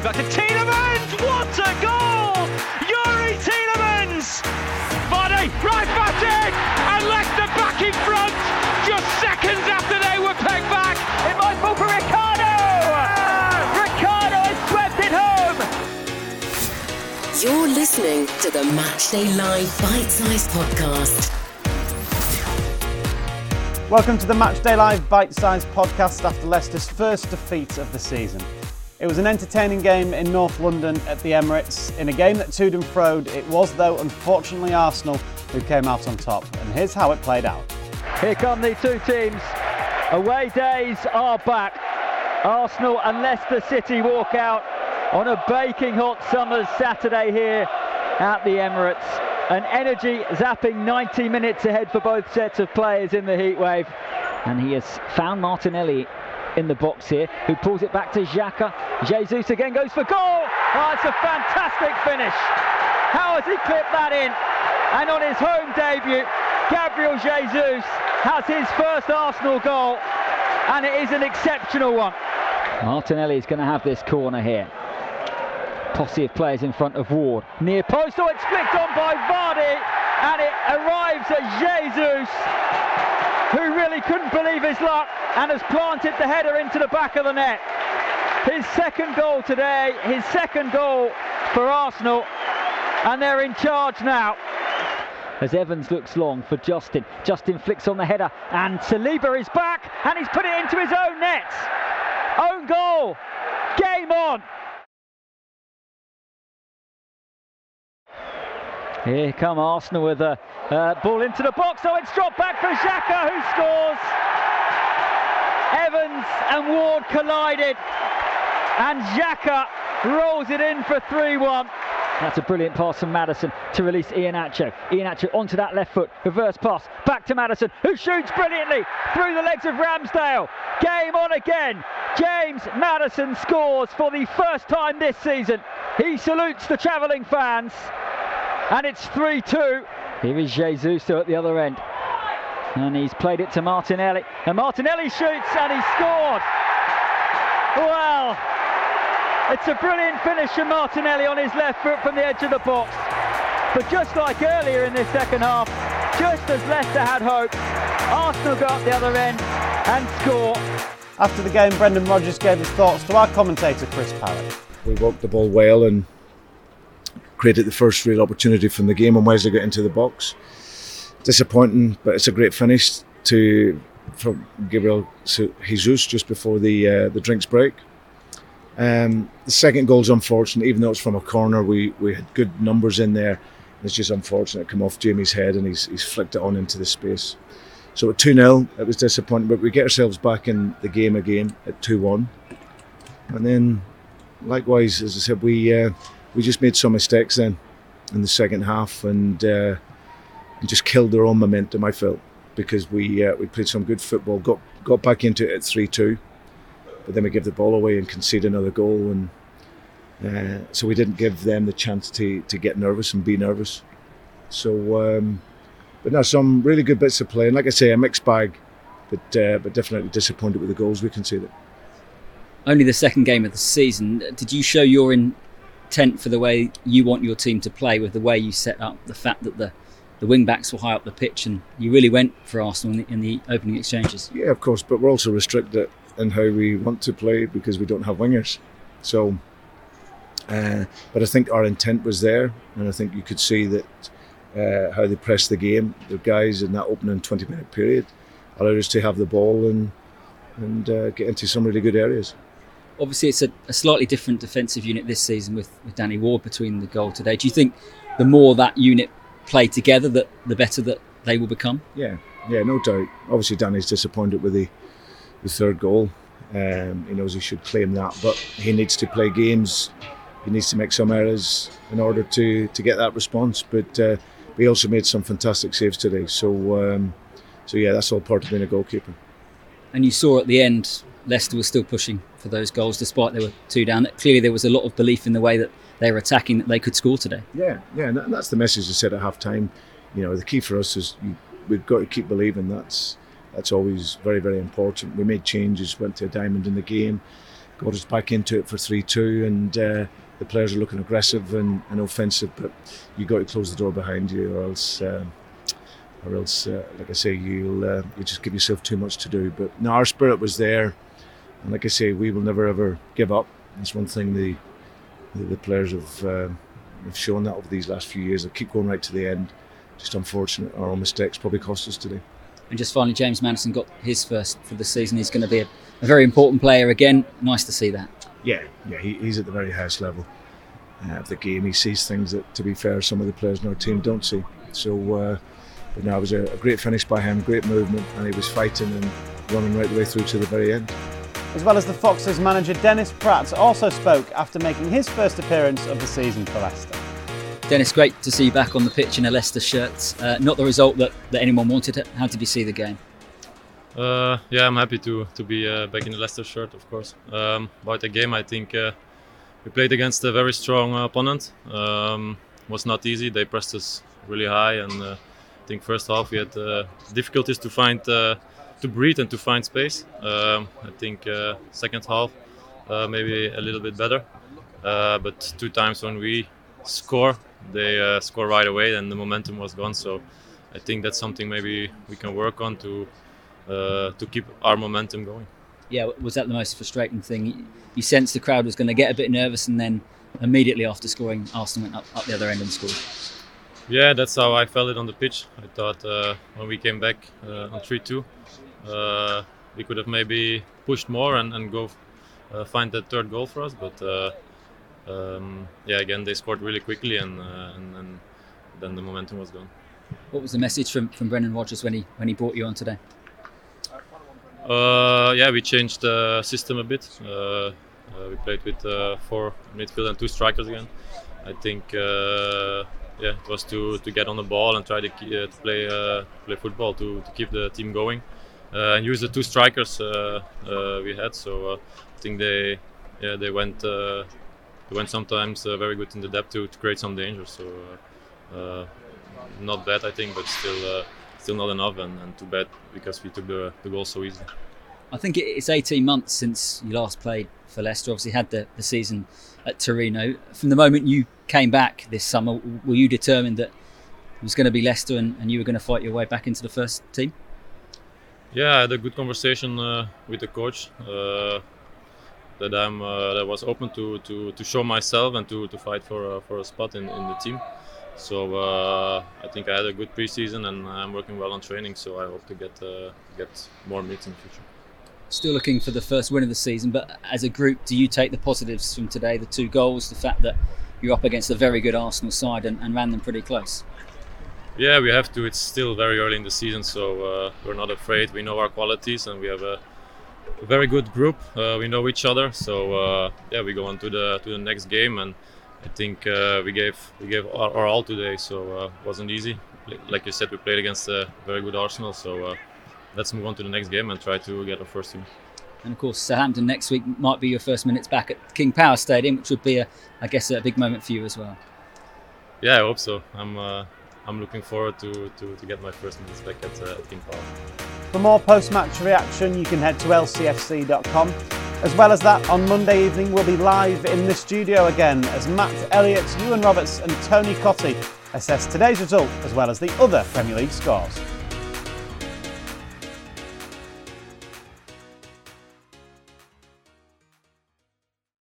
coming back to Tielemans. What a goal! Youri Tielemans! Body right footed and Leicester back in front just seconds after they were pegged back. It might fall for Ricardo. Ricardo has swept it home. You're listening to the Matchday Live Bite Size Podcast. Welcome to the Matchday Live Bite Size Podcast after Leicester's first defeat of the season. It was an entertaining game in North London at the Emirates. In a game that toed and froed, it was, though, unfortunately Arsenal who came out on top. And here's how it played out. Here come the two teams. Away days are back. Arsenal and Leicester City walk out on a baking hot summer's Saturday here at the Emirates. An energy zapping 90 minutes ahead for both sets of players in the heatwave. And he has found Martinelli in the box here, who pulls it back to Xhaka. Jesus again goes for goal. Oh, it's a fantastic finish. How has he clipped that in? And on his home debut, Gabriel Jesus has his first Arsenal goal, and it is an exceptional one. Martinelli is going to have this corner here. Posse of players in front of Ward. Near post, oh, it's flicked on by Vardy, and it arrives at Jesus, who really couldn't believe his luck and has planted the header into the back of the net. His second goal today, his second goal for Arsenal, and they're in charge now. As Evans looks long for Justin. Justin flicks on the header, and Saliba is back, and he's put it into his own net. Own goal. Game on. Here come Arsenal with a uh, ball into the box. Oh, it's dropped back for Xhaka, who scores. Evans and Ward collided, and Xhaka rolls it in for 3-1. That's a brilliant pass from Maddison to release Iheanacho. Iheanacho onto that left foot, reverse pass, back to Maddison, who shoots brilliantly through the legs of Ramsdale. Game on again. James Maddison scores for the first time this season. He salutes the travelling fans, and it's 3-2. Here is Jesus at the other end. And he's played it to Martinelli. And Martinelli shoots and he scored. Well, it's a brilliant finish from Martinelli on his left foot from the edge of the box. But just like earlier in this second half, just as Leicester had hoped, Arsenal go up the other end and score. After the game, Brendan Rodgers gave his thoughts to our commentator Chris Parrott. We worked the ball well and created the first real opportunity from the game and Wesley got into the box. Disappointing, but it's a great finish to from Gabriel Jesus just before the uh, the drinks break. Um, the second goal's unfortunate, even though it's from a corner. We we had good numbers in there. It's just unfortunate it come off Jamie's head and he's he's flicked it on into the space. So at 2 0, it was disappointing, but we get ourselves back in the game again at 2 1. And then, likewise, as I said, we uh, we just made some mistakes then in the second half and, uh, and just killed their own momentum, I felt, because we uh, we played some good football, got, got back into it at 3 2 but then we give the ball away and concede another goal, and uh, so we didn't give them the chance to to get nervous and be nervous. So, um, but now some really good bits of play, and like I say, a mixed bag, but uh, but definitely disappointed with the goals we conceded. Only the second game of the season. Did you show your intent for the way you want your team to play with the way you set up the fact that the the wing backs were high up the pitch and you really went for Arsenal in the, in the opening exchanges? Yeah, of course, but we're also restricted in how we want to play because we don't have wingers. So, uh, but I think our intent was there, and I think you could see that uh, how they pressed the game. The guys in that opening 20 minute period allowed us to have the ball and and uh, get into some really good areas. Obviously, it's a, a, slightly different defensive unit this season with, with Danny Ward between the goal today. Do you think the more that unit play together, that the better that they will become? Yeah, yeah, no doubt. Obviously, Danny's disappointed with the the third goal. Um, he knows he should claim that, but he needs to play games. He needs to make some errors in order to, to get that response. But uh, he also made some fantastic saves today. So, um, so yeah, that's all part of being a goalkeeper. And you saw at the end, Leicester was still pushing for those goals, despite they were two down. Clearly, there was a lot of belief in the way that they were attacking that they could score today. Yeah, yeah, and that's the message I said at half time. You know, the key for us is we've got to keep believing. That's that's always very, very important. We made changes, went to a diamond in the game, got us back into it for 3 2, and uh, the players are looking aggressive and, and offensive, but you've got to close the door behind you, or else. Um, or else, uh, like I say, you'll uh, you just give yourself too much to do. But no, our spirit was there, and like I say, we will never ever give up. That's one thing the the, the players have uh, have shown that over these last few years. They keep going right to the end. Just unfortunate, our own mistakes probably cost us today. And just finally, James Maddison got his first for the season. He's going to be a, a very important player again. Nice to see that. Yeah, yeah, he, he's at the very highest level uh, of the game. He sees things that, to be fair, some of the players in our team don't see. So, uh, but no, it was a, a great finish by him, great movement, and he was fighting and running right the way through to the very end. As well as the Foxes manager Dennis Praet also spoke after making his first appearance of the season for Leicester. Dennis, great to see you back on the pitch in a Leicester shirt. Uh, not the result that, that anyone wanted. How did you see the game? Uh, yeah, I'm happy to to be uh, back in the Leicester shirt, of course. Um, about the game, I think uh, we played against a very strong opponent. Um, was not easy. They pressed us really high, and uh, I think first half we had uh, difficulties to find to breathe and to find space. Um, I think second half maybe a little bit better, but two times when we score, they score right away, and the momentum was gone. So I think that's something maybe we can work on to uh, to keep our momentum going. Yeah, was that the most frustrating thing? You sensed the crowd was going to get a bit nervous, and then immediately after scoring, Arsenal went up, up the other end and scored. Yeah, that's how I felt it on the pitch. I thought uh, when we came back uh, on 3 2, uh, we could have maybe pushed more and, and go uh, find that third goal for us. But uh, um, yeah, again, they scored really quickly, and, and, and then the momentum was gone. What was the message from, from Brendan Rodgers when he when he brought you on today? Uh, yeah, we changed the system a bit. Uh, uh, we played with uh, four midfield and two strikers again. I think uh, yeah, it was to, to get on the ball and try to, uh, to play uh, play football to, to keep the team going uh, and use the two strikers uh, we had. So I think they yeah they went they went sometimes very good in the depth to, to create some danger. So not bad I think, but still still not enough, and, and too bad because we took the, the goal so easily. I think it's 18 months since you last played for Leicester. Obviously, had the, the season at Torino. From the moment you came back this summer, were you determined that it was going to be Leicester and, and you were going to fight your way back into the first team? Yeah, I had a good conversation uh, with the coach. Uh, that I'm uh, that was open to, to, to show myself and to, to fight for for a spot in, in the team. So uh, I think I had a good preseason and I'm working well on training. So I hope to get uh, get more meets in the future. Still looking for the first win of the season, but as a group, do you take the positives from today? The two goals, the fact that you're up against a very good Arsenal side and, and ran them pretty close. Yeah, we have to. It's still very early in the season, so uh, we're not afraid. We know our qualities, and we have a, very good group. Uh, we know each other, so uh, yeah, we go on to the to the next game and I think uh, we gave we gave our, our all today, so uh, wasn't easy. Like you said, we played against a very good Arsenal, so uh, let's move on to the next game and try to get our first win. And of course, Southampton next week might be your first minutes back at King Power Stadium, which would be, a, I guess, a big moment for you as well. Yeah, I hope so. I'm uh, I'm looking forward to, to, to get my first minutes back at, uh, King Power. For more post-match reaction, you can head to lcfc.com. As well as that, on Monday evening, we'll be live in the studio again as Matt Elliott, Ewan Roberts, and Tony Cottee assess today's result as well as the other Premier League scores.